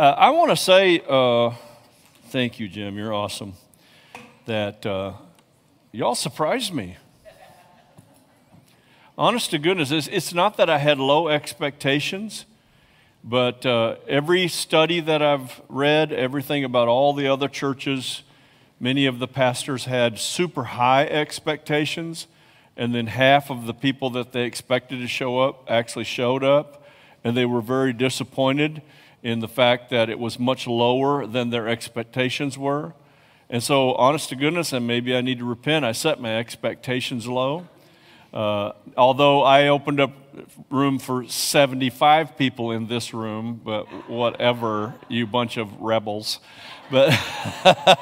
Uh, I want to say uh, thank you, Jim. You're awesome. That uh, y'all surprised me. Honest to goodness, it's, it's, not that I had low expectations, but uh, every study that I've read, everything about all the other churches, many of the pastors had super high expectations, and then half of the people that they expected to show up actually showed up, and they were very disappointed in the fact that it was much lower than their expectations were. And so, honest to goodness, and maybe I need to repent, I set my expectations low. Uh, although I opened up room for 75 people in this room, but whatever, you bunch of rebels. But,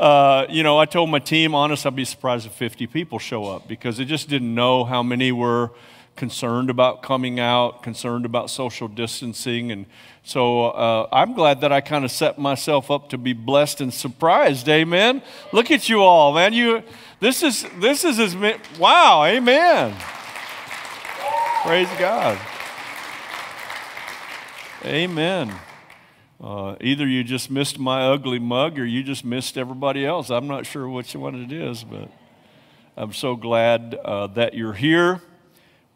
uh, you know, I told my team, honest, I'd be surprised if 50 people show up because I just didn't know how many were concerned about coming out, concerned about social distancing. And so uh, I'm glad that I kind of set myself up to be blessed and surprised. Amen. Look at you all, man. You, this is, this is as, wow, amen. Praise God. Amen. Uh, either you just missed my ugly mug or you just missed everybody else. I'm not sure which one it is, but I'm so glad uh, that you're here.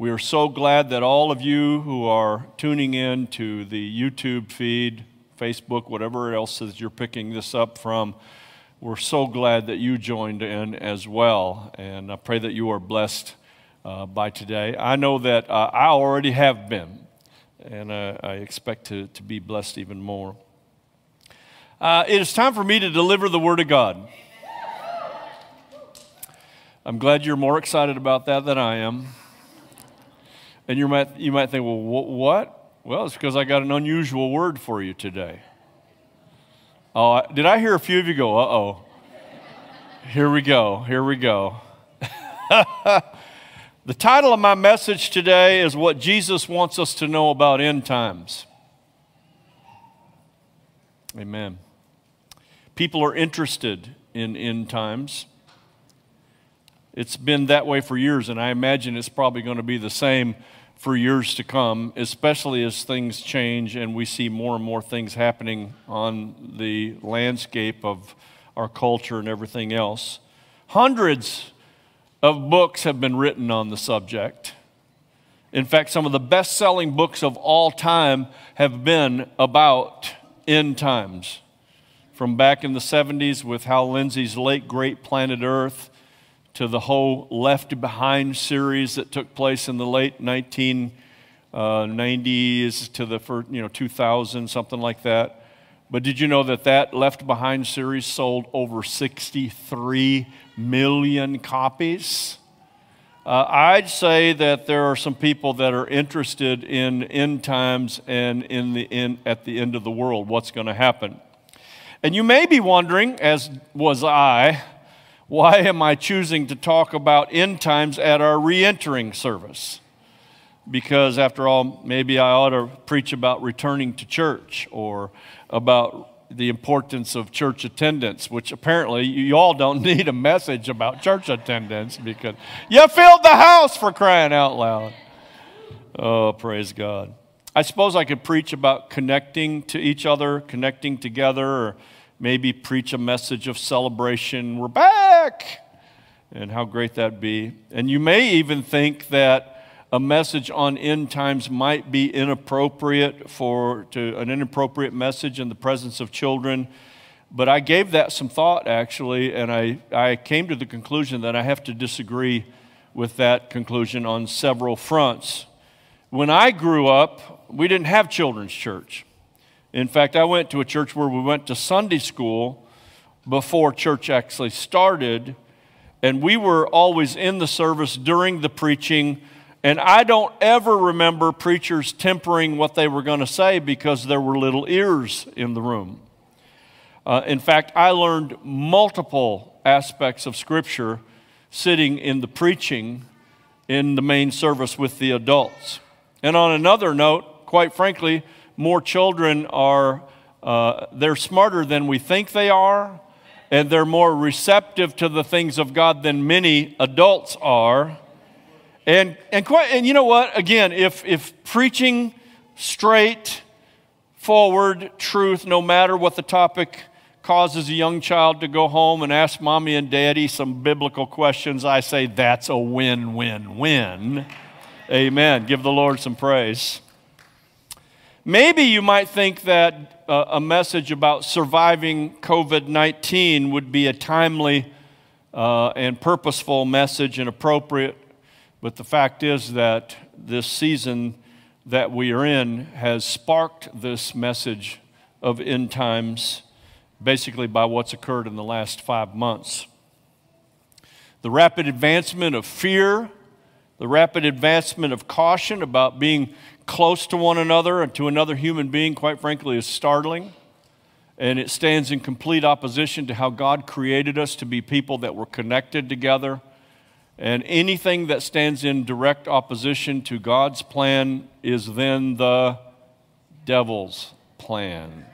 We are so glad that all of you who are tuning in to the YouTube feed, Facebook, whatever else that you're picking this up from, we're so glad that you joined in as well. And I pray that you are blessed uh, by today. I know that uh, I already have been, and uh, I expect to, to be blessed even more. Uh, it is time for me to deliver the Word of God. I'm glad you're more excited about that than I am. And you might, you might think, well, what? Well, it's because I got an unusual word for you today. Oh, did I hear a few of you go, uh oh? Here we go, here we go. the title of my message today is What Jesus Wants Us to Know About End Times. Amen. People are interested in end times. It's been that way for years, and I imagine it's probably going to be the same for years to come, especially as things change and we see more and more things happening on the landscape of our culture and everything else. Hundreds of books have been written on the subject. In fact, some of the best selling books of all time have been about end times. From back in the 70s with Hal Lindsey's late great Planet Earth to the whole Left Behind series that took place in the late 1990s uh, to the first, you know 2000, something like that. But did you know that that Left Behind series sold over 63 million copies? Uh, I'd say that there are some people that are interested in end times and in the in, at the end of the world, what's going to happen. And you may be wondering, as was I, why am I choosing to talk about end times at our re entering service? Because, after all, maybe I ought to preach about returning to church or about the importance of church attendance, which apparently you all don't need a message about church attendance because you filled the house for crying out loud. Oh, praise God. I suppose I could preach about connecting to each other, connecting together, or maybe preach a message of celebration. We're back! And how great that'd be. And you may even think that a message on end times might be inappropriate for to an inappropriate message in the presence of children. But I gave that some thought actually, and I, I came to the conclusion that I have to disagree with that conclusion on several fronts. When I grew up, we didn't have children's church. In fact, I went to a church where we went to Sunday school before church actually started, and we were always in the service during the preaching. And I don't ever remember preachers tempering what they were going to say because there were little ears in the room. Uh, in fact, I learned multiple aspects of Scripture sitting in the preaching in the main service with the adults. And on another note, quite frankly, more children are, uh, they're smarter than we think they are, and they're more receptive to the things of God than many adults are. And, and, quite, and you know what? Again, if, if preaching straight, forward truth, no matter what the topic causes a young child to go home and ask mommy and daddy some biblical questions, I say that's a win win win. Amen. Give the Lord some praise. Maybe you might think that uh, a message about surviving COVID 19 would be a timely uh, and purposeful message and appropriate, but the fact is that this season that we are in has sparked this message of end times basically by what's occurred in the last five months. The rapid advancement of fear, the rapid advancement of caution about being close to one another and to another human being, quite frankly, is startling. And it stands in complete opposition to how God created us to be people that were connected together. And anything that stands in direct opposition to God's plan is then the devil's plan.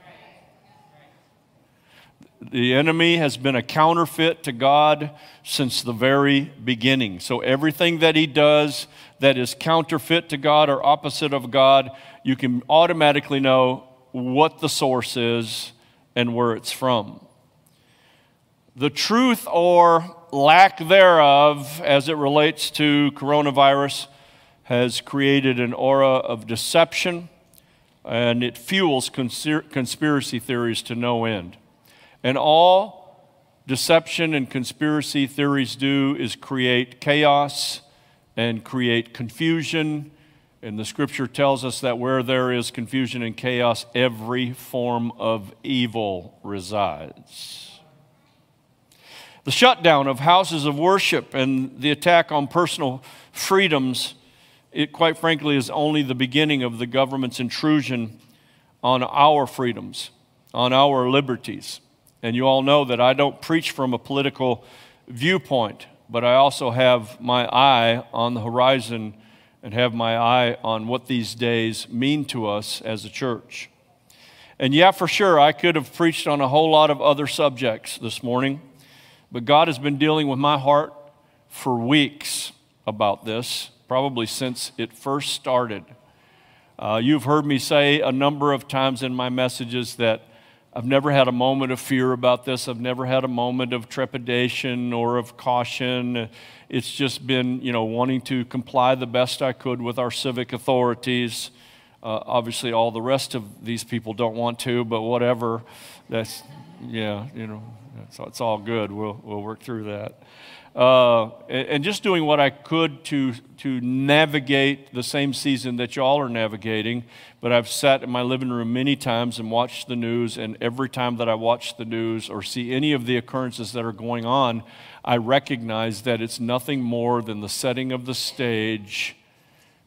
The enemy has been a counterfeit to God since the very beginning. So everything that he does that is counterfeit to God or opposite of God, you can automatically know what the source is and where it's from. The truth or lack thereof, as it relates to coronavirus, has created an aura of deception and it fuels conspiracy theories to no end. And all deception and conspiracy theories do is create chaos and create confusion. And the scripture tells us that where there is confusion and chaos, every form of evil resides. The shutdown of houses of worship and the attack on personal freedoms, it quite frankly is only the beginning of the government's intrusion on our freedoms, on our liberties. And you all know that I don't preach from a political viewpoint, but I also have my eye on the horizon and have my eye on what these days mean to us as a church. And yeah, for sure, I could have preached on a whole lot of other subjects this morning, but God has been dealing with my heart for weeks about this, probably since it first started. Uh, you've heard me say a number of times in my messages that I've never had a moment of fear about this. I've never had a moment of trepidation or of caution. It's just been, you know, wanting to comply the best I could with our civic authorities. Uh, obviously, all the rest of these people don't want to, but whatever. That's, yeah, you know, it's, it's all good. We'll, we'll work through that uh, and, just doing what I could to, to navigate the same season that y'all are navigating. But I've sat in my living room many times and watched the news, and every time that I watch the news or see any of the occurrences that are going on, I recognize that it's nothing more than the setting of the stage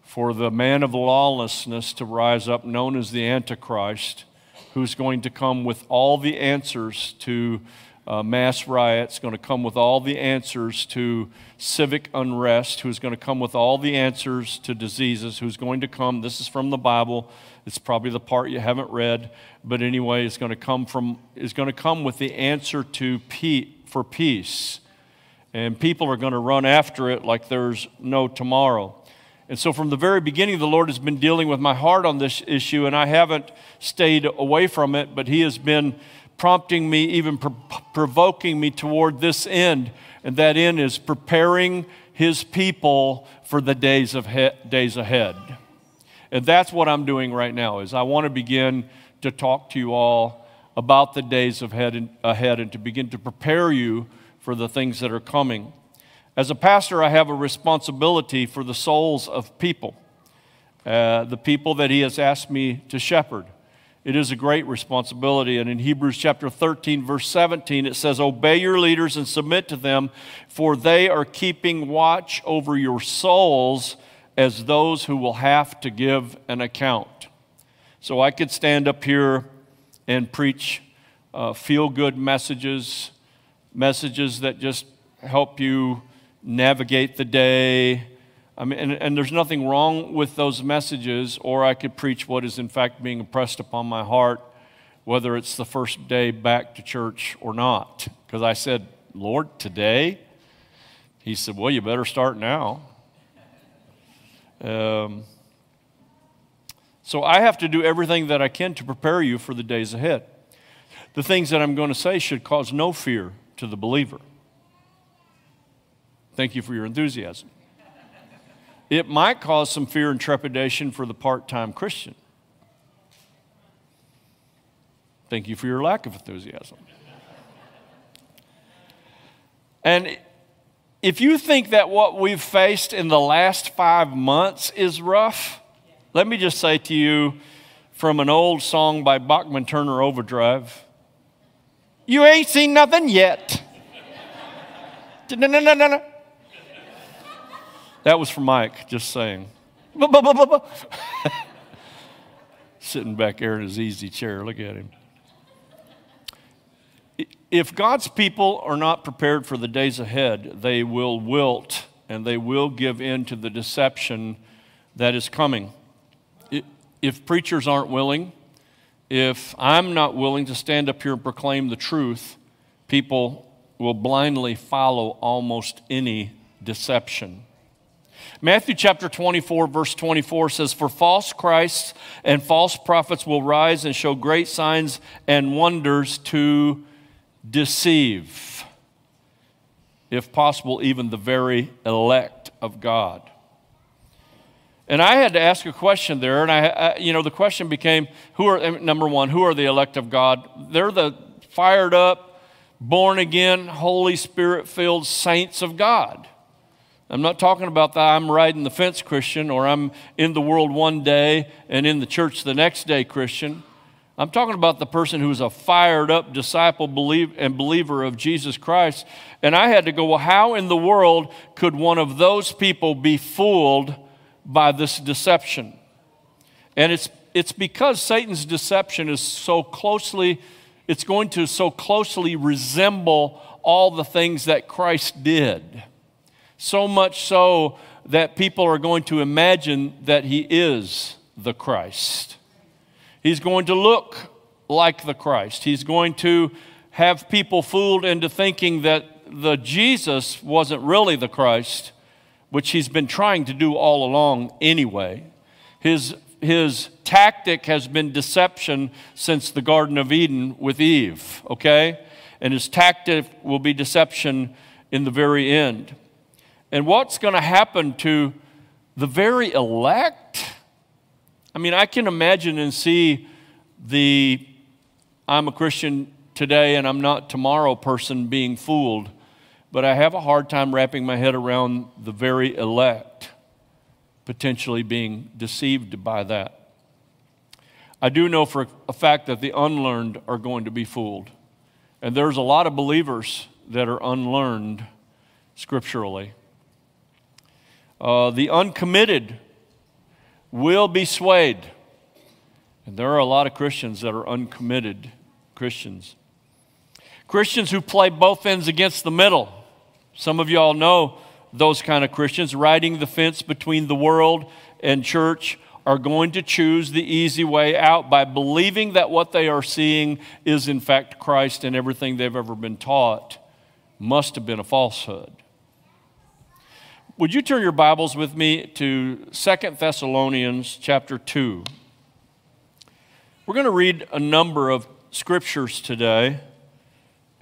for the man of lawlessness to rise up, known as the Antichrist, who's going to come with all the answers to uh, mass riots, going to come with all the answers to civic unrest, who's going to come with all the answers to diseases, who's going to come, this is from the Bible, it's probably the part you haven't read, but anyway, it's going to come from, is going to come with the answer to pe- for peace. And people are going to run after it like there's no tomorrow. And so, from the very beginning, the Lord has been dealing with my heart on this issue, and I haven't stayed away from it, but He has been prompting me, even provoking me toward this end. And that end is preparing his people for the days, of he- days ahead. And that's what I'm doing right now is I want to begin to talk to you all about the days of head ahead and to begin to prepare you for the things that are coming. As a pastor, I have a responsibility for the souls of people, uh, the people that he has asked me to shepherd. It is a great responsibility. And in Hebrews chapter 13, verse 17, it says, Obey your leaders and submit to them, for they are keeping watch over your souls as those who will have to give an account. So I could stand up here and preach uh, feel good messages, messages that just help you navigate the day I mean, and, and, there's nothing wrong with those messages, or I could preach what is in fact being impressed upon my heart, whether it's the first day back to church or not. Because I said, Lord, today? He said, Well, you better start now. Um, So I have to do everything that I can to prepare you for the days ahead. The things that I'm going to say should cause no fear to the believer. Thank you for your enthusiasm. It might cause some fear and trepidation for the part time Christian. Thank you for your lack of enthusiasm. And if you think that what we've faced in the last five months is rough, let me just say to you from an old song by Bachman Turner Overdrive You ain't seen nothing yet. that was for Mike, just saying. Sitting back there in his easy chair, look at him if God's people are not prepared for the days ahead, they will wilt and they will give in to the deception that is coming. If preachers aren't willing, if I'm not willing to stand up here and proclaim the truth, people will blindly follow almost any deception. Matthew chapter 24, verse 24 says, For false Christs and false prophets will rise and show great signs and wonders to deceive, if possible, even the very elect of God. And I had to ask a question there, and I, I, you know, the question became, who are number one, who are the elect of God? They're the fired up, born again, Holy Spirit filled saints of God. I'm not talking about the I'm riding the fence Christian or I'm in the world one day and in the church the next day Christian. I'm talking about the person who's a fired up disciple believe, and believer of Jesus Christ. And I had to go, well, how in the world could one of those people be fooled by this deception? And it's, it's because Satan's deception is so closely, it's going to so closely resemble all the things that Christ did. So much so that people are going to imagine that he is the Christ. He's going to look like the Christ. He's going to have people fooled into thinking that the Jesus wasn't really the Christ, which he's been trying to do all along anyway. His, his tactic has been deception since the Garden of Eden with Eve, okay? And his tactic will be deception in the very end. And what's going to happen to the very elect? I mean, I can imagine and see the I'm a Christian today and I'm not tomorrow person being fooled, but I have a hard time wrapping my head around the very elect potentially being deceived by that. I do know for a fact that the unlearned are going to be fooled. And there's a lot of believers that are unlearned scripturally. Uh, the uncommitted will be swayed. And there are a lot of Christians that are uncommitted Christians. Christians who play both ends against the middle. Some of y'all know those kind of Christians riding the fence between the world and church are going to choose the easy way out by believing that what they are seeing is in fact Christ and everything they've ever been taught must have been a falsehood. Would you turn your Bibles with me to Second Thessalonians chapter 2? We're going to read a number of scriptures today,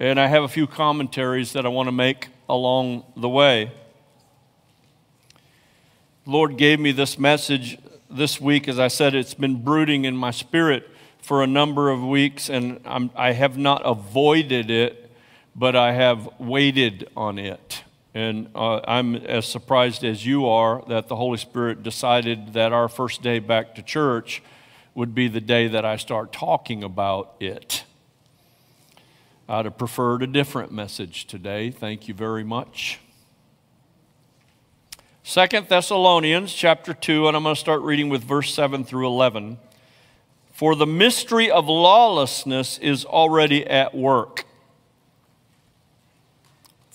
and I have a few commentaries that I want to make along the way. The Lord gave me this message this week. As I said, it's been brooding in my spirit for a number of weeks, and I'm, I have not avoided it, but I have waited on it. And uh, I'm as surprised as you are that the Holy Spirit decided that our first day back to church would be the day that I start talking about it. I'd have preferred a different message today. Thank you very much. Second Thessalonians chapter 2, and I'm going to start reading with verse 7 through 11. For the mystery of lawlessness is already at work.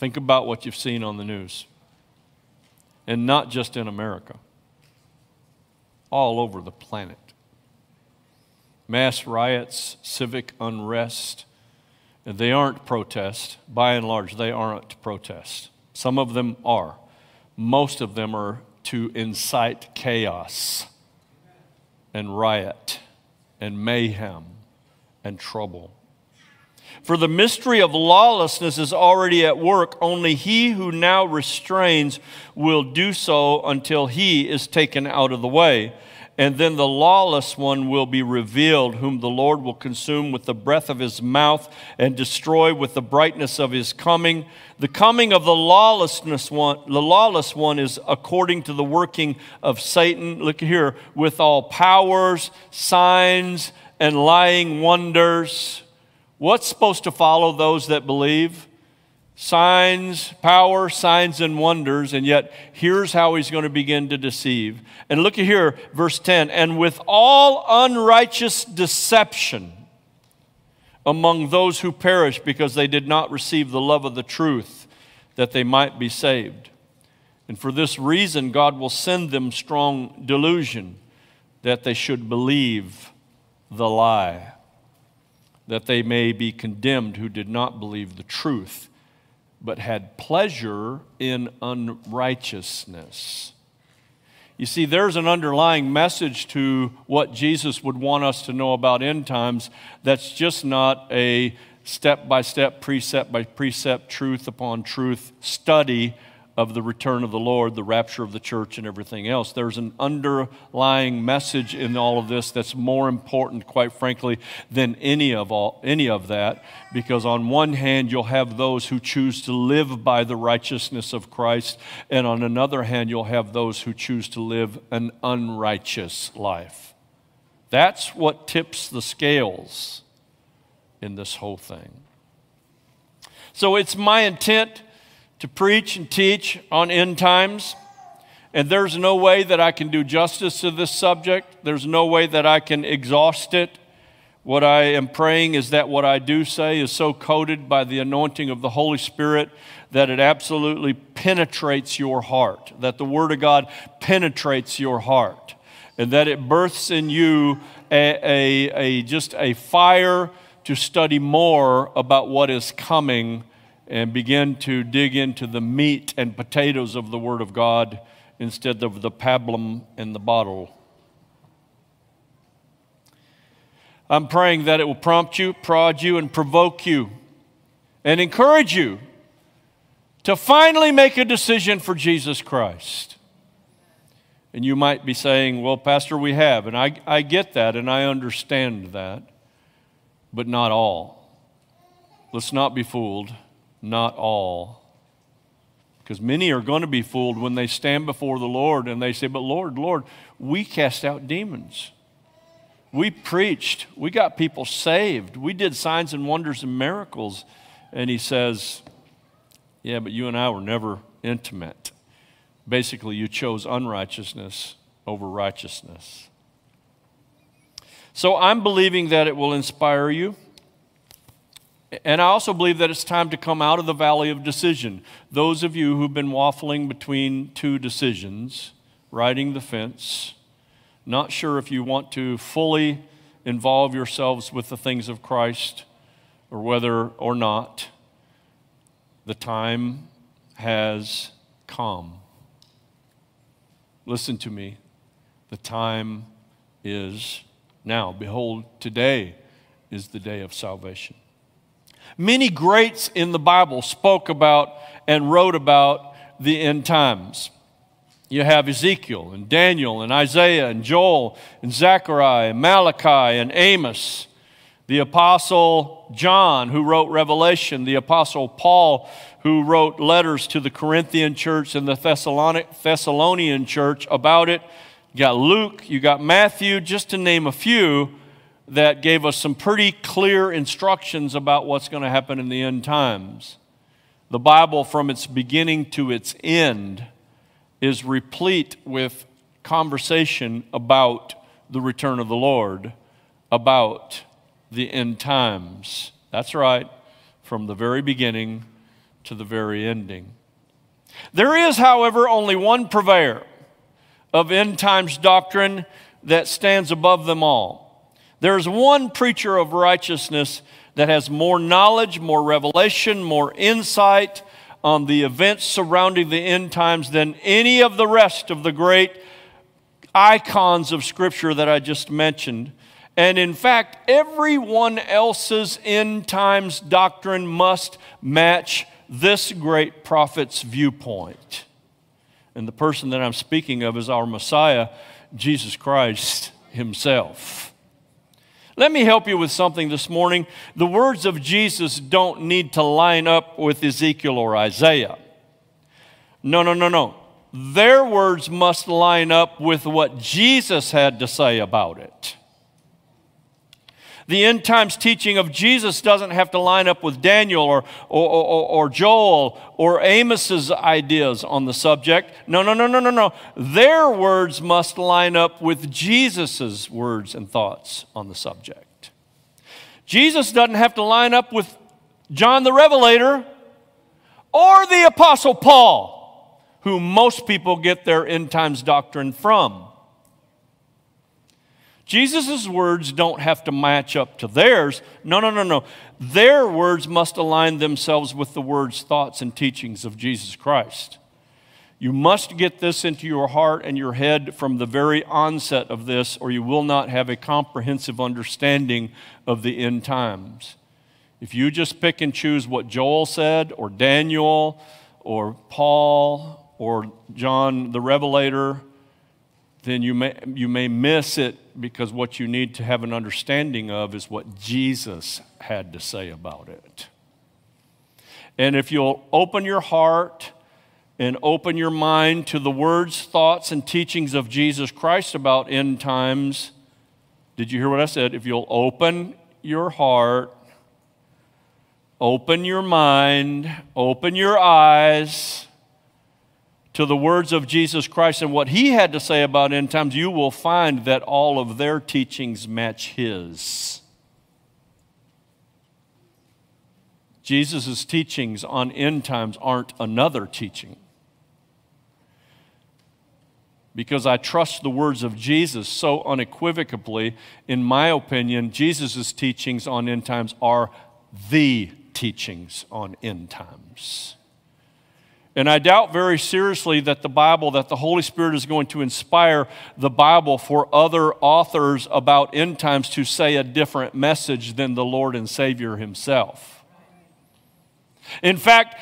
Think about what you've seen on the news. And not just in America, all over the planet. Mass riots, civic unrest, and they aren't protests. By and large, they aren't protests. Some of them are. Most of them are to incite chaos. and riot and mayhem and trouble. For the mystery of lawlessness is already at work. Only he who now restrains will do so until he is taken out of the way. And then the lawless one will be revealed, whom the Lord will consume with the breath of his mouth and destroy with the brightness of his coming. The coming of the lawlessness one, the lawless one is according to the working of Satan. Look here, with all powers, signs, and lying wonders. What's supposed to follow those that believe? signs, power, signs, and wonders, and yet here's how he's going to begin to deceive. And look at here, verse 10 and with all unrighteous deception among those who perish because they did not receive the love of the truth that they might be saved. And for this reason, God will send them strong delusion that they should believe the lie, that they may be condemned who did not believe the truth but had pleasure in unrighteousness. You see, there's an underlying message to what Jesus would want us to know about end times that's just not a step by step, precept by precept, truth upon truth study of the return of the Lord, the rapture of the church, and everything else. There's an underlying message in all of this that's more important, quite frankly, than any of, all, any of that. Because on one hand, you'll have those who choose to live by the righteousness of Christ, and on another hand, you'll have those who choose to live an unrighteous life. That's what tips the scales in this whole thing. So it's my intent to preach and teach on end times. And there's no way that I can do justice to this subject. There's no way that I can exhaust it. What I am praying is that what I do say is so coated by the anointing of the Holy Spirit that it absolutely penetrates your heart, that the Word of God penetrates your heart, and that it births in you a, a, a just a fire to study more about what is coming and begin to dig into the meat and potatoes of the Word of God instead of the pablum in the bottle. I'm praying that it will prompt you, prod you, and provoke you and encourage you to finally make a decision for Jesus Christ. And you might be saying, Well, Pastor, we have. And I, I get that and I understand that, but not all. Let's not be fooled not all. Because many are going to be fooled when they stand before the Lord and they say, But Lord, Lord, we cast out demons. We preached. We got people saved. We did signs and wonders and miracles. And he says, Yeah, but you and I were never intimate. Basically, you chose unrighteousness over righteousness. So I'm believing that it will inspire you. And I also believe that it's time to come out of the valley of decision. Those of you who've been waffling between two decisions, riding the fence, not sure if you want to fully involve yourselves with the things of Christ or whether or not, the time has come. Listen to me. The time is now. Behold, today is the day of salvation. Many greats in the Bible spoke about and wrote about the end times. You have Ezekiel and Daniel and Isaiah and Joel and Zechariah and Malachi and Amos. The Apostle John, who wrote Revelation, the Apostle Paul, who wrote letters to the Corinthian church and the Thessalonian church about it. You got Luke, you got Matthew, just to name a few that gave us some pretty clear instructions about what's going to happen in the end times. The Bible, from its beginning to its end, is replete with conversation about the return of the Lord, about the end times. That's right, from the very beginning to the very ending. There is, however, only one purveyor of end times doctrine that stands above them all. There's one preacher of righteousness that has more knowledge, more revelation, more insight on the events surrounding the end times than any of the rest of the great icons of Scripture that I just mentioned. And in fact, everyone else's end times doctrine must match this great prophet's viewpoint. And the person that I'm speaking of is our Messiah, Jesus Christ Himself. Let me help you with something this morning. The words of Jesus don't need to line up with Ezekiel or Isaiah. No, no, no, no. Their words must line up with what Jesus had to say about it. The end times teaching of Jesus doesn't have to line up with Daniel or, or, or, or, Joel or Amos's ideas on the subject. No, no, no, no, no, no. Their words must line up with Jesus' words and thoughts on the subject. Jesus doesn't have to line up with John the Revelator or the Apostle Paul, who most people get their end times doctrine from. Jesus' words don't have to match up to theirs. No, no, no, no. Their words must align themselves with the words, thoughts, and teachings of Jesus Christ. You must get this into your heart and your head from the very onset of this, or you will not have a comprehensive understanding of the end times. If you just pick and choose what Joel said, or Daniel, or Paul, or John the Revelator, then you may, you may miss it because what you need to have an understanding of is what Jesus had to say about it. And if you'll open your heart and open your mind to the words, thoughts, and teachings of Jesus Christ about end times, did you hear what I said? If you'll open your heart, open your mind, open your eyes, to the words of Jesus Christ and what he had to say about end times, you will find that all of their teachings match his. Jesus' teachings on end times aren't another teaching. Because I trust the words of Jesus so unequivocally, in my opinion, Jesus' teachings on end times are the teachings on end times. And I doubt very seriously that the Bible, that the Holy Spirit is going to inspire the Bible for other authors about end times to say a different message than the Lord and Savior Himself. In fact,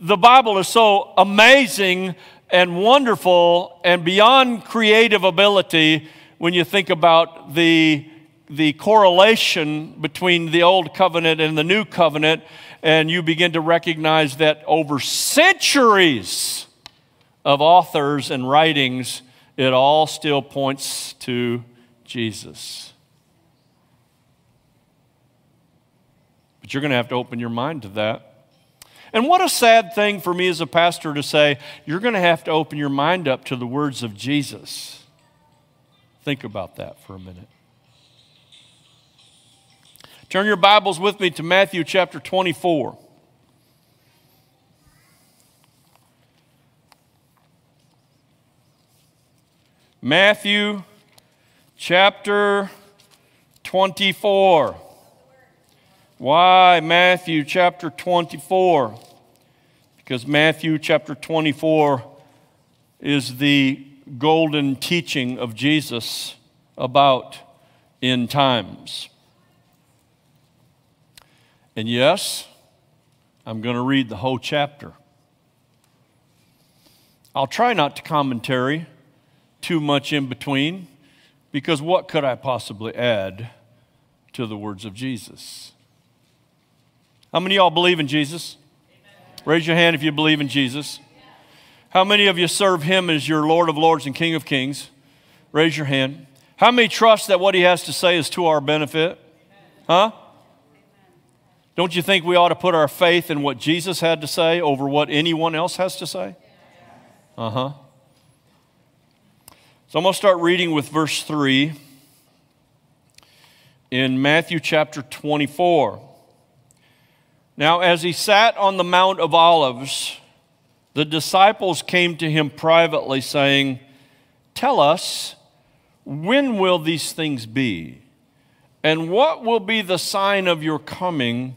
the Bible is so amazing and wonderful and beyond creative ability when you think about the, the correlation between the Old Covenant and the New Covenant and you begin to recognize that over centuries of authors and writings, it all still points to Jesus. But you're going to have to open your mind to that. And what a sad thing for me as a pastor to say, you're going to have to open your mind up to the words of Jesus. Think about that for a minute. Turn your Bibles with me to Matthew chapter 24. Matthew chapter 24. Why Matthew chapter 24? Because Matthew chapter 24 is the golden teaching of Jesus about end times. And yes, I'm going to read the whole chapter. I'll try not to commentary too much in between because what could I possibly add to the words of Jesus? How many of y'all believe in Jesus? Amen. Raise your hand if you believe in Jesus. How many of you serve him as your Lord of Lords and King of Kings? Raise your hand. How many trust that what he has to say is to our benefit? Huh? Don't you think we ought to put our faith in what Jesus had to say over what anyone else has to say? Uh huh. So I'm going to start reading with verse 3 in Matthew chapter 24. Now, as he sat on the Mount of Olives, the disciples came to him privately, saying, Tell us, when will these things be? And what will be the sign of your coming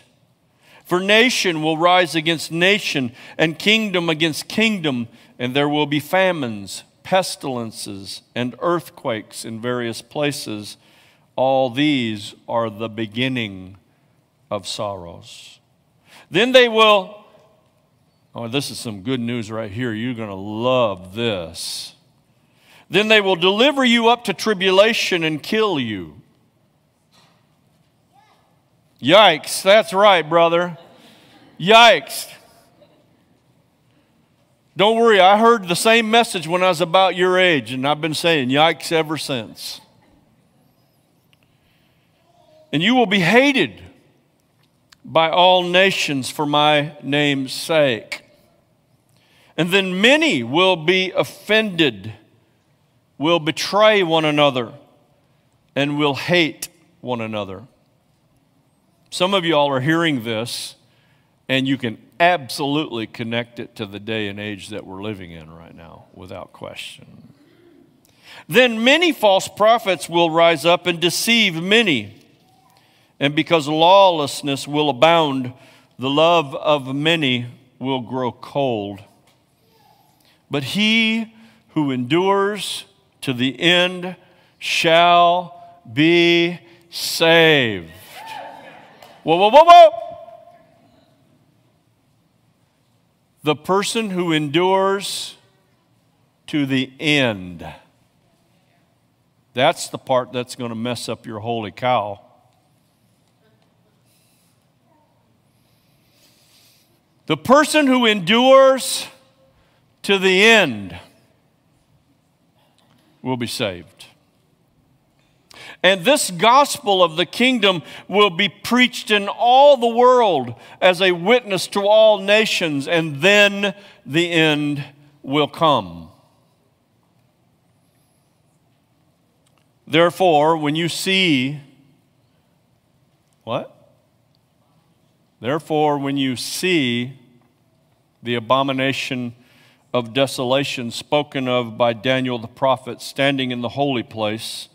For nation will rise against nation, and kingdom against kingdom, and there will be famines pestilences, and earthquakes in various places. All these are the beginning of sorrows. Then they will, oh, this is some good news right here. You're going to love this. Then they will deliver you up to tribulation and kill you. Yikes, that's right, brother. Yikes. Don't worry, I heard the same message when I was about your age, and I've been saying yikes ever since. And you will be hated by all nations for my name's sake. And then many will be offended, will betray one another, and will hate one another. Some of y'all are hearing this, and you can absolutely connect it to the day and age that we're living in right now, without question. Then many false prophets will rise up and deceive many. And because lawlessness will abound, the love of many will grow cold. But he who endures to the end shall be saved. Whoa, whoa, whoa, whoa! the person who endures to the end. That's the part that's going to mess up your holy cow. The person who endures to the end will be saved. And this gospel of the kingdom will be preached in all the world as a witness to all nations, and then the end will come. Therefore, when you see, what? Therefore, when you see the abomination of desolation spoken of by Daniel the prophet standing in the holy place,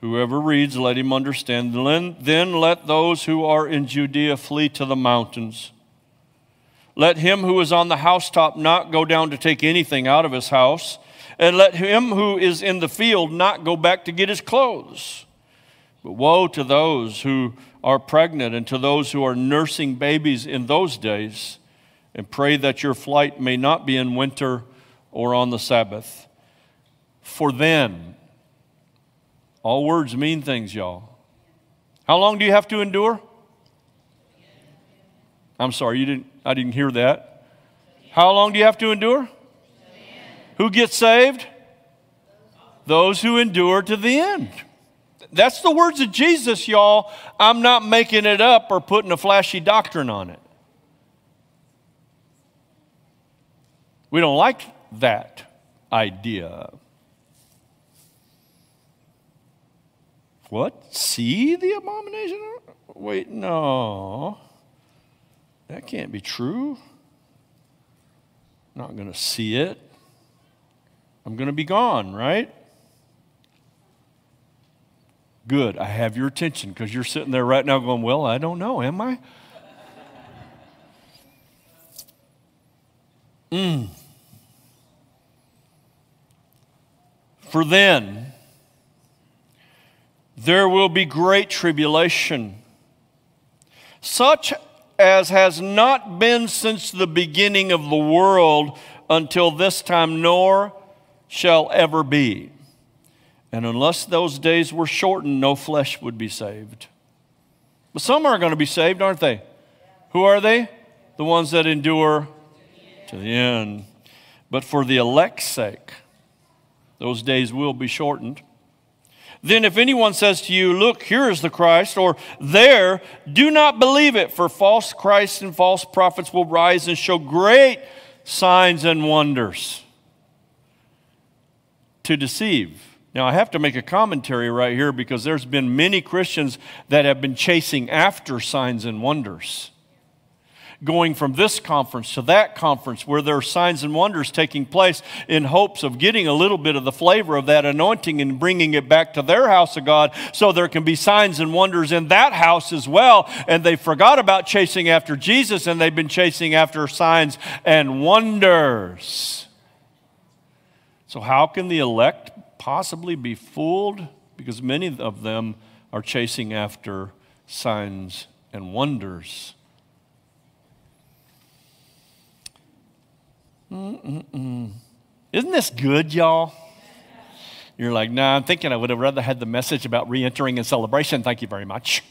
Whoever reads, let him understand. Then let those who are in Judea flee to the mountains. Let him who is on the housetop not go down to take anything out of his house, and let him who is in the field not go back to get his clothes. But woe to those who are pregnant and to those who are nursing babies in those days, and pray that your flight may not be in winter or on the Sabbath. For then, all words mean things, y'all. How long do you have to endure? I'm sorry, you didn't, I didn't hear that. How long do you have to endure? Who gets saved? Those who endure to the end. That's the words of Jesus, y'all. I'm not making it up or putting a flashy doctrine on it. We don't like that idea. What? See the abomination? Wait, no. That can't be true. I'm not going to see it. I'm going to be gone, right? Good. I have your attention because you're sitting there right now going, Well, I don't know, am I? Mm. For then, there will be great tribulation, such as has not been since the beginning of the world until this time, nor shall ever be. And unless those days were shortened, no flesh would be saved. But some are going to be saved, aren't they? Who are they? The ones that endure to the end. But for the elect's sake, those days will be shortened. Then, if anyone says to you, Look, here is the Christ, or there, do not believe it, for false Christs and false prophets will rise and show great signs and wonders to deceive, Now, I have to make a commentary right here because there's been many Christians that have been chasing after signs and wonders going from this conference to that conference where there are signs and wonders taking place in hopes of getting a little bit of the flavor of that anointing and bringing it back to their house of God so there can be signs and wonders in that house as well. And they forgot about chasing after Jesus and they've been chasing after signs and wonders. So, how can the elect possibly be fooled? Because many of them are chasing after signs and wonders. Mm-mm-mm. Isn't this good, y'all? You're like, nah, I'm thinking I would have rather had the message about re entering in celebration. Thank you very much.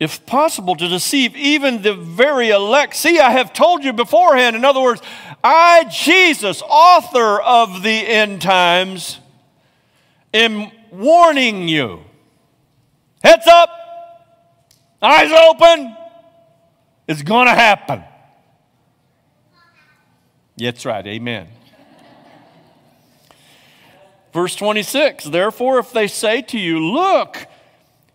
If possible, to deceive even the very elect. See, I have told you beforehand. In other words, I, Jesus, author of the end times, am warning you. Heads up, eyes open, it's going to happen. That's right. Amen. Verse 26 Therefore, if they say to you, Look,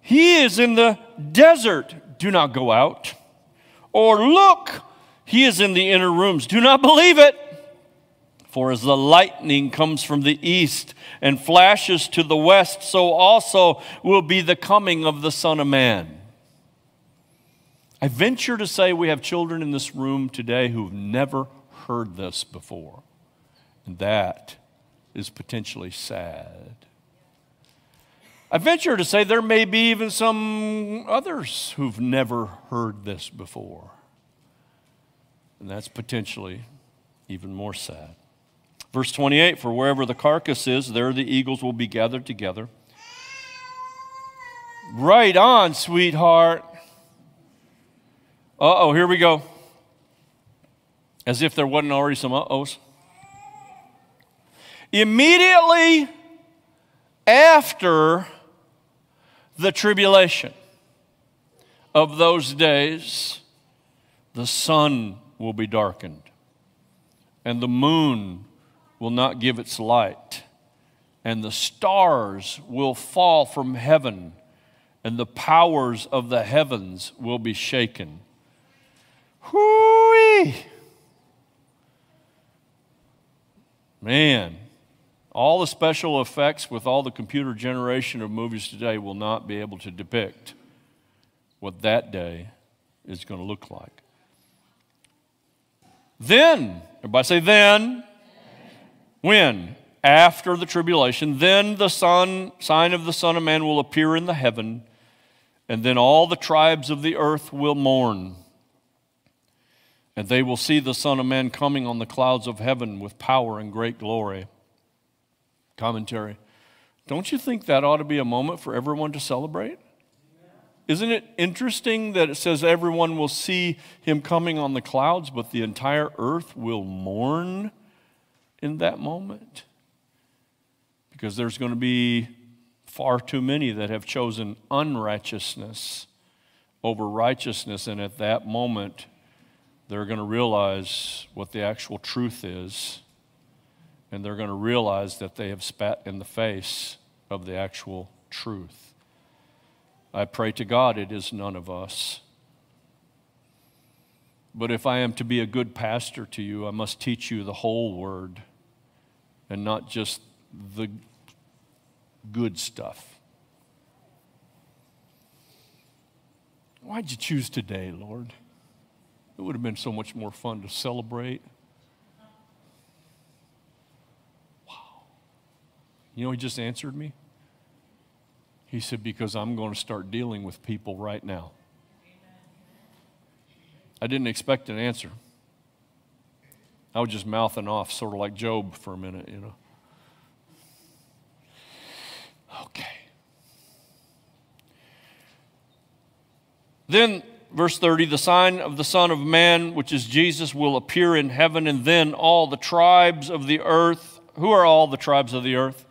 he is in the desert, do not go out. Or look, he is in the inner rooms, do not believe it. For as the lightning comes from the east and flashes to the west, so also will be the coming of the Son of Man. I venture to say we have children in this room today who've never heard this before. And that is potentially sad. I venture to say there may be even some others who've never heard this before. And that's potentially even more sad. Verse 28 For wherever the carcass is, there the eagles will be gathered together. Right on, sweetheart. Uh oh, here we go. As if there wasn't already some uh ohs. Immediately after the tribulation of those days, the sun will be darkened, and the moon will not give its light, and the stars will fall from heaven, and the powers of the heavens will be shaken. Man, all the special effects with all the computer generation of movies today will not be able to depict what that day is going to look like. Then, everybody say, then. When? After the tribulation, then the son, sign of the Son of Man will appear in the heaven, and then all the tribes of the earth will mourn. And they will see the Son of Man coming on the clouds of heaven with power and great glory. Commentary. Don't you think that ought to be a moment for everyone to celebrate? Isn't it interesting that it says everyone will see him coming on the clouds, but the entire earth will mourn in that moment? Because there's going to be far too many that have chosen unrighteousness over righteousness, and at that moment, they're going to realize what the actual truth is, and they're going to realize that they have spat in the face of the actual truth. I pray to God it is none of us. But if I am to be a good pastor to you, I must teach you the whole word and not just the good stuff. Why'd you choose today, Lord? It would have been so much more fun to celebrate. Wow. You know, he just answered me. He said, Because I'm going to start dealing with people right now. I didn't expect an answer. I was just mouthing off, sort of like Job for a minute, you know. Okay. Then verse 30 the sign of the Son of Man, which is Jesus, will appear in heaven, and then all the tribes of the earth. Who are all the tribes of the earth?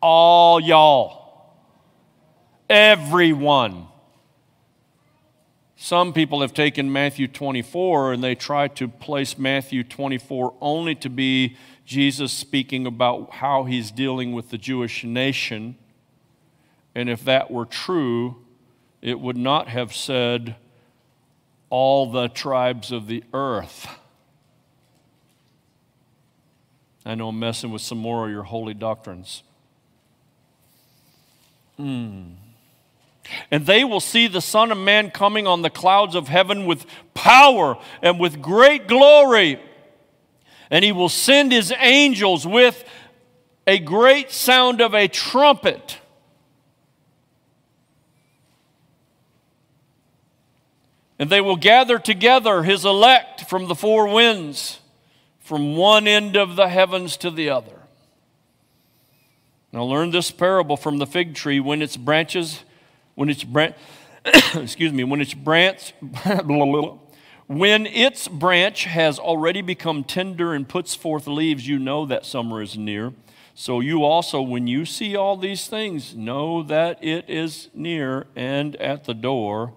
All y'all. Everyone. Some people have taken Matthew 24 and they try to place Matthew 24 only to be Jesus speaking about how he's dealing with the Jewish nation. And if that were true, it would not have said all the tribes of the earth. I know I'm messing with some more of your holy doctrines. Mm. And they will see the Son of Man coming on the clouds of heaven with power and with great glory. And he will send his angels with a great sound of a trumpet. And they will gather together his elect from the four winds, from one end of the heavens to the other. Now learn this parable from the fig tree when its branches when its branch, excuse me, when its branch, when its branch has already become tender and puts forth leaves, you know that summer is near. So you also, when you see all these things, know that it is near and at the door.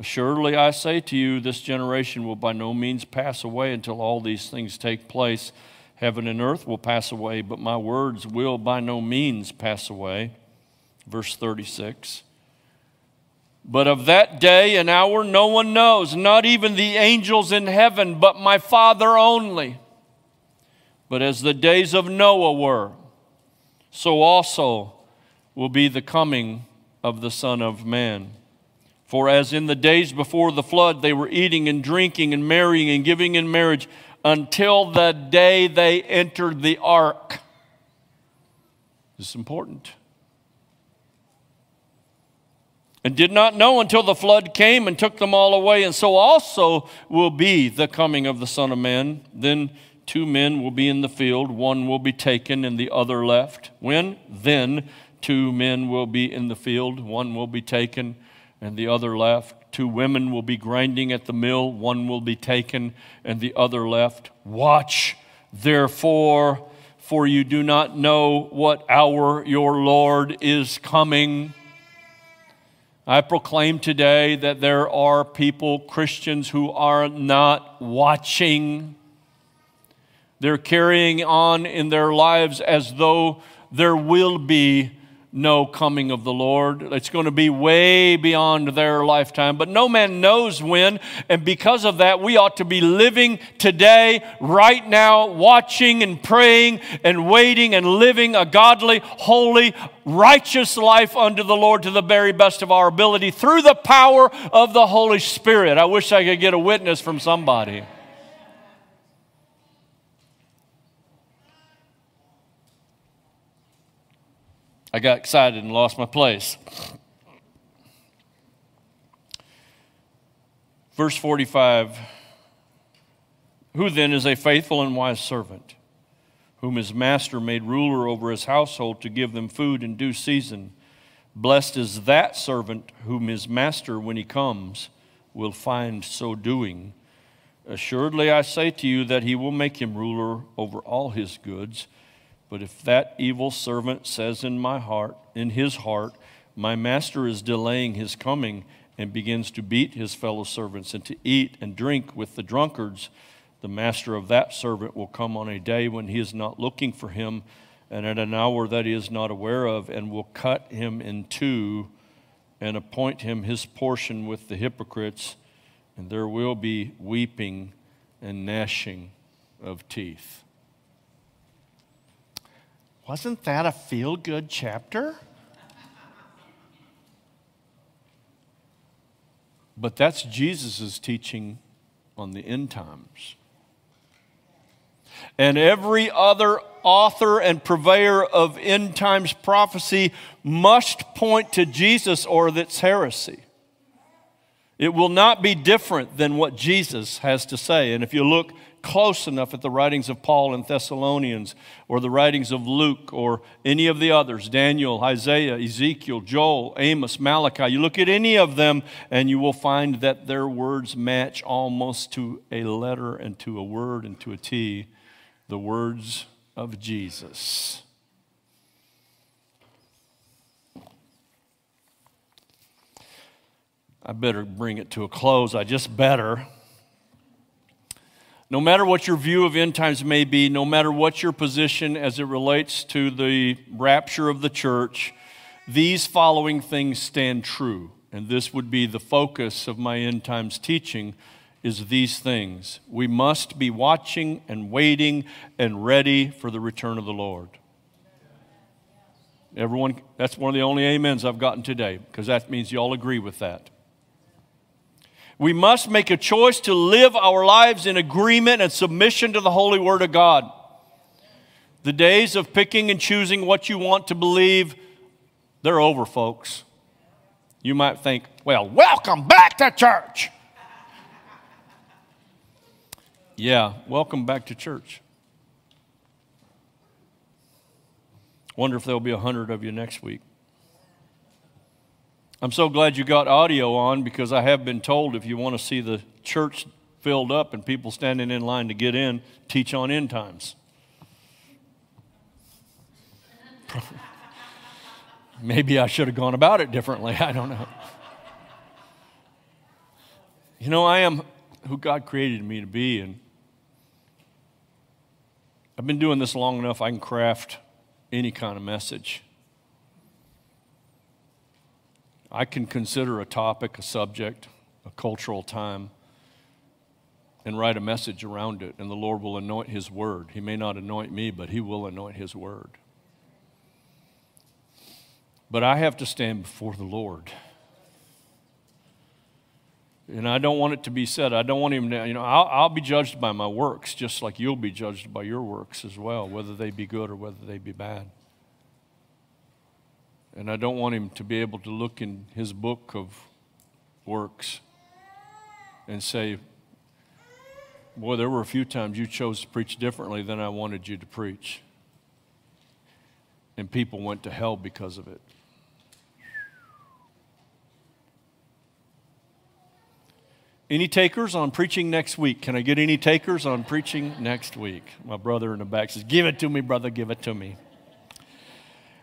Surely I say to you, this generation will by no means pass away until all these things take place. Heaven and earth will pass away, but my words will by no means pass away. Verse 36. But of that day and hour no one knows, not even the angels in heaven, but my Father only. But as the days of Noah were, so also will be the coming of the Son of Man. For as in the days before the flood, they were eating and drinking and marrying and giving in marriage until the day they entered the ark. This is important and did not know until the flood came and took them all away. And so also will be the coming of the Son of Man. Then two men will be in the field, one will be taken and the other left. When? Then two men will be in the field, one will be taken and the other left. Two women will be grinding at the mill, one will be taken and the other left. Watch, therefore, for you do not know what hour your Lord is coming. I proclaim today that there are people, Christians, who are not watching. They're carrying on in their lives as though there will be no coming of the Lord. It's going to be way beyond their lifetime, but no man knows when. And because of that, we ought to be living today, right now, watching and praying and waiting and living a godly, holy, righteous life unto the Lord to the very best of our ability through the power of the Holy Spirit. I wish I could get a witness from somebody. I got excited and lost my place. Verse 45 Who then is a faithful and wise servant, whom his master made ruler over his household to give them food in due season? Blessed is that servant whom his master, when he comes, will find so doing. Assuredly, I say to you that he will make him ruler over all his goods. But if that evil servant says in my heart, in his heart, my master is delaying his coming, and begins to beat his fellow servants and to eat and drink with the drunkards, the master of that servant will come on a day when he is not looking for him, and at an hour that he is not aware of, and will cut him in two and appoint him his portion with the hypocrites, and there will be weeping and gnashing of teeth. Wasn't that a feel good chapter? But that's Jesus' teaching on the end times. And every other author and purveyor of end times prophecy must point to Jesus or that's heresy. It will not be different than what Jesus has to say. And if you look close enough at the writings of Paul and Thessalonians or the writings of Luke or any of the others Daniel, Isaiah, Ezekiel, Joel, Amos, Malachi. You look at any of them and you will find that their words match almost to a letter and to a word and to a T the words of Jesus. I better bring it to a close. I just better. No matter what your view of end times may be, no matter what your position as it relates to the rapture of the church, these following things stand true. And this would be the focus of my end times teaching is these things. We must be watching and waiting and ready for the return of the Lord. Everyone, that's one of the only amens I've gotten today because that means you all agree with that. We must make a choice to live our lives in agreement and submission to the holy word of God. The days of picking and choosing what you want to believe, they're over, folks. You might think, well, welcome back to church. Yeah, welcome back to church. Wonder if there'll be a hundred of you next week. I'm so glad you got audio on because I have been told if you want to see the church filled up and people standing in line to get in, teach on end times. Maybe I should have gone about it differently. I don't know. You know, I am who God created me to be, and I've been doing this long enough, I can craft any kind of message. I can consider a topic, a subject, a cultural time, and write a message around it, and the Lord will anoint His word. He may not anoint me, but He will anoint His word. But I have to stand before the Lord. And I don't want it to be said, I don't want him to, you know, I'll, I'll, be judged by my works, just like you'll be judged by your works as well, whether they be good or whether they be bad. And I don't want him to be able to look in his book of works and say, Boy, there were a few times you chose to preach differently than I wanted you to preach. And people went to hell because of it. Any takers on preaching next week? Can I get any takers on preaching next week? My brother in the back says, Give it to me, brother, give it to me.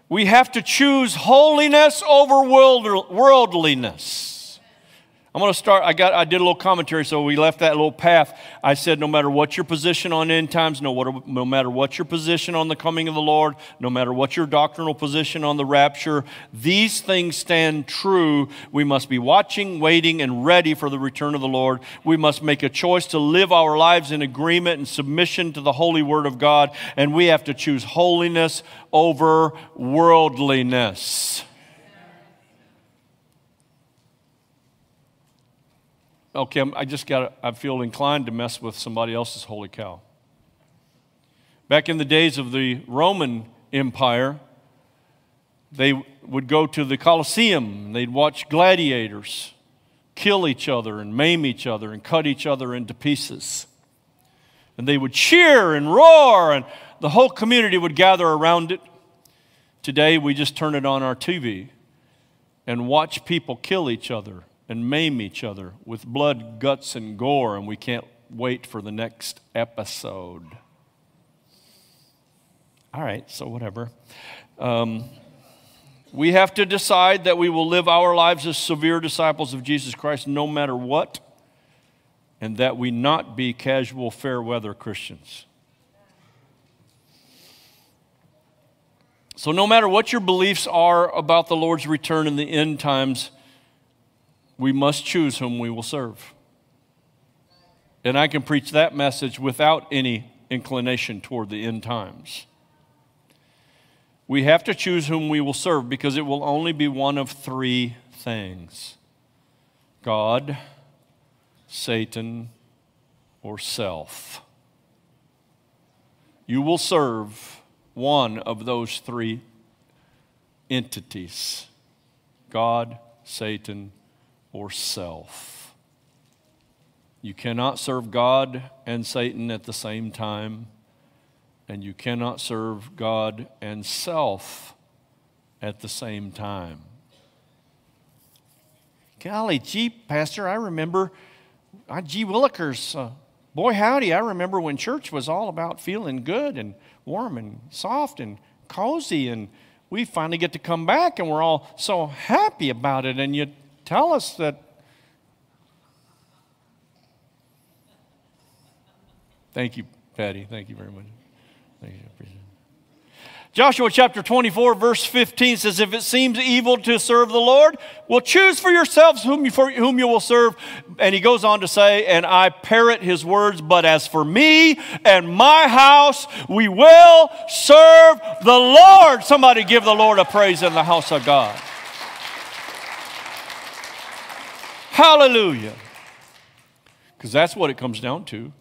We have to choose holiness over worldliness. I'm going to start. I got. I did a little commentary, so we left that little path. I said, no matter what your position on end times, no, what, no matter what your position on the coming of the Lord, no matter what your doctrinal position on the rapture, these things stand true. We must be watching, waiting, and ready for the return of the Lord. We must make a choice to live our lives in agreement and submission to the holy Word of God, and we have to choose holiness over worldliness. Okay, I just got, I feel inclined to mess with somebody else's holy cow. Back in the days of the Roman Empire, they would go to the Colosseum, they'd watch gladiators kill each other and maim each other and cut each other into pieces. And they would cheer and roar, and the whole community would gather around it. Today, we just turn it on our TV and watch people kill each other and maim each other with blood, guts, and gore, and we can't wait for the next episode. All right, so whatever. Um, we have to decide that we will live our lives as severe disciples of Jesus Christ no matter what, and that we not be casual, fair weather Christians. So, no matter what your beliefs are about the Lord's return in the end times, we must choose whom we will serve. And I can preach that message without any inclination toward the end times. We have to choose whom we will serve because it will only be one of three things God, Satan, or self. You will serve one of those three entities God, Satan, or self. You cannot serve God and Satan at the same time, and you cannot serve God and self at the same time. Golly, gee, Pastor, I remember, gee Willikers, uh, boy howdy, I remember when church was all about feeling good and warm and soft and cozy, and we finally get to come back and we're all so happy about it, and you tell us that Thank you, Patty. Thank you very much. Thank you. Joshua chapter 24, verse 15 says, If it seems evil to serve the Lord, well, choose for yourselves whom you, for whom you will serve. And he goes on to say, and I parrot his words, but as for me and my house, we will serve the Lord. Somebody give the Lord a praise in the house of God. Hallelujah. Because that's what it comes down to.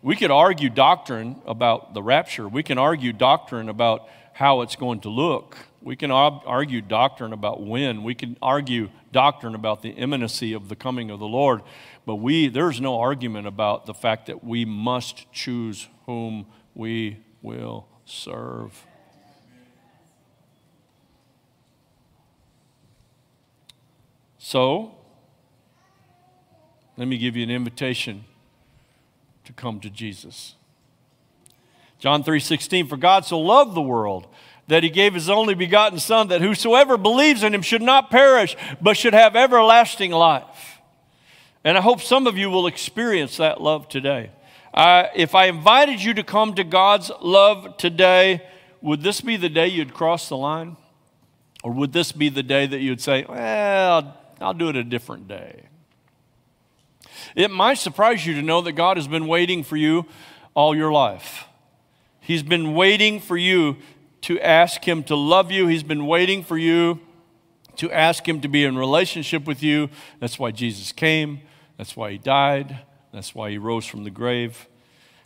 We could argue doctrine about the rapture. We can argue doctrine about how it's going to look. We can argue doctrine about when. We can argue doctrine about the imminency of the coming of the Lord. But we, there's no argument about the fact that we must choose whom we will serve. So, let me give you an invitation to come to Jesus. John 3:16 For God so loved the world that he gave his only begotten son that whosoever believes in him should not perish but should have everlasting life. And I hope some of you will experience that love today. Uh, if I invited you to come to God's love today, would this be the day you'd cross the line? Or would this be the day that you'd say, well, I'll do it a different day? It might surprise you to know that God has been waiting for you all your life. He's been waiting for you to ask Him to love you. He's been waiting for you to ask Him to be in relationship with you. That's why Jesus came. That's why He died. That's why He rose from the grave.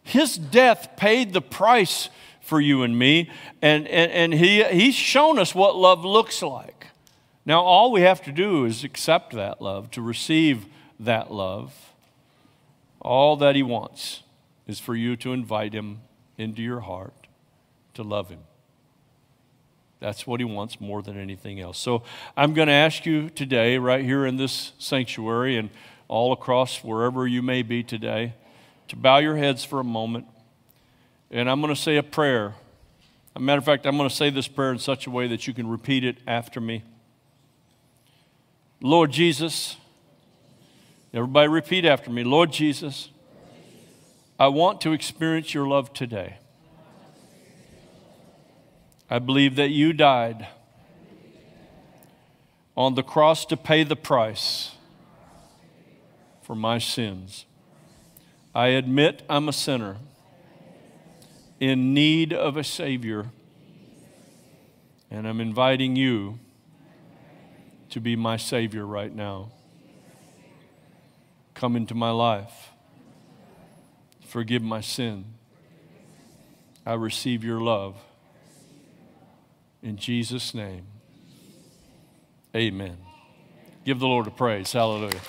His death paid the price for you and me, and, and, and he, He's shown us what love looks like. Now, all we have to do is accept that love, to receive that love. All that He wants is for you to invite Him into your heart to love Him. That's what He wants more than anything else. So I'm going to ask you today, right here in this sanctuary and all across wherever you may be today, to bow your heads for a moment. And I'm going to say a prayer. As a matter of fact, I'm going to say this prayer in such a way that you can repeat it after me. Lord Jesus, Everybody repeat after me Lord Jesus, I want to experience your love today. I believe that you died on the cross to pay the price for my sins. I admit I'm a sinner in need of a Savior, and I'm inviting you to be my Savior right now. Come into my life. Forgive my sin. I receive your love. In Jesus' name, amen. Give the Lord a praise. Hallelujah.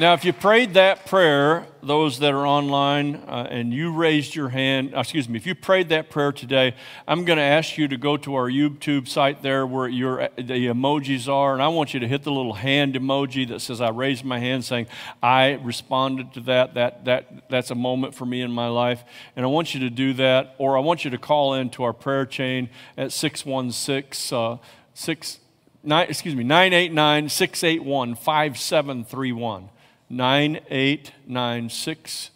Now, if you prayed that prayer, those that are online, uh, and you raised your hand, uh, excuse me, if you prayed that prayer today, I'm going to ask you to go to our YouTube site there where your, the emojis are, and I want you to hit the little hand emoji that says, I raised my hand, saying, I responded to that. that, that that's a moment for me in my life. And I want you to do that, or I want you to call in to our prayer chain at 616 uh, 6, nine, excuse me, 989 681 5731. 9896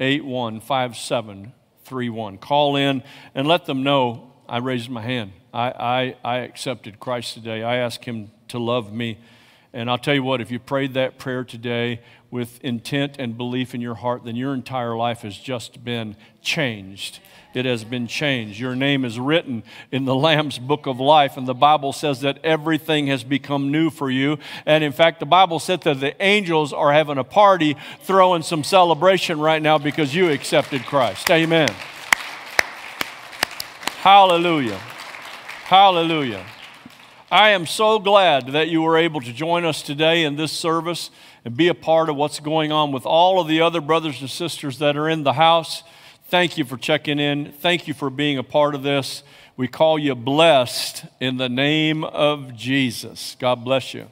815731. Call in and let them know I raised my hand. I, I, I accepted Christ today. I asked Him to love me. And I'll tell you what, if you prayed that prayer today with intent and belief in your heart, then your entire life has just been changed it has been changed. Your name is written in the Lamb's book of life, and the Bible says that everything has become new for you. And in fact, the Bible said that the angels are having a party, throwing some celebration right now because you accepted Christ. Amen. Hallelujah. Hallelujah. I am so glad that you were able to join us today in this service and be a part of what's going on with all of the other brothers and sisters that are in the house. Thank you for checking in. Thank you for being a part of this. We call you blessed in the name of Jesus. God bless you.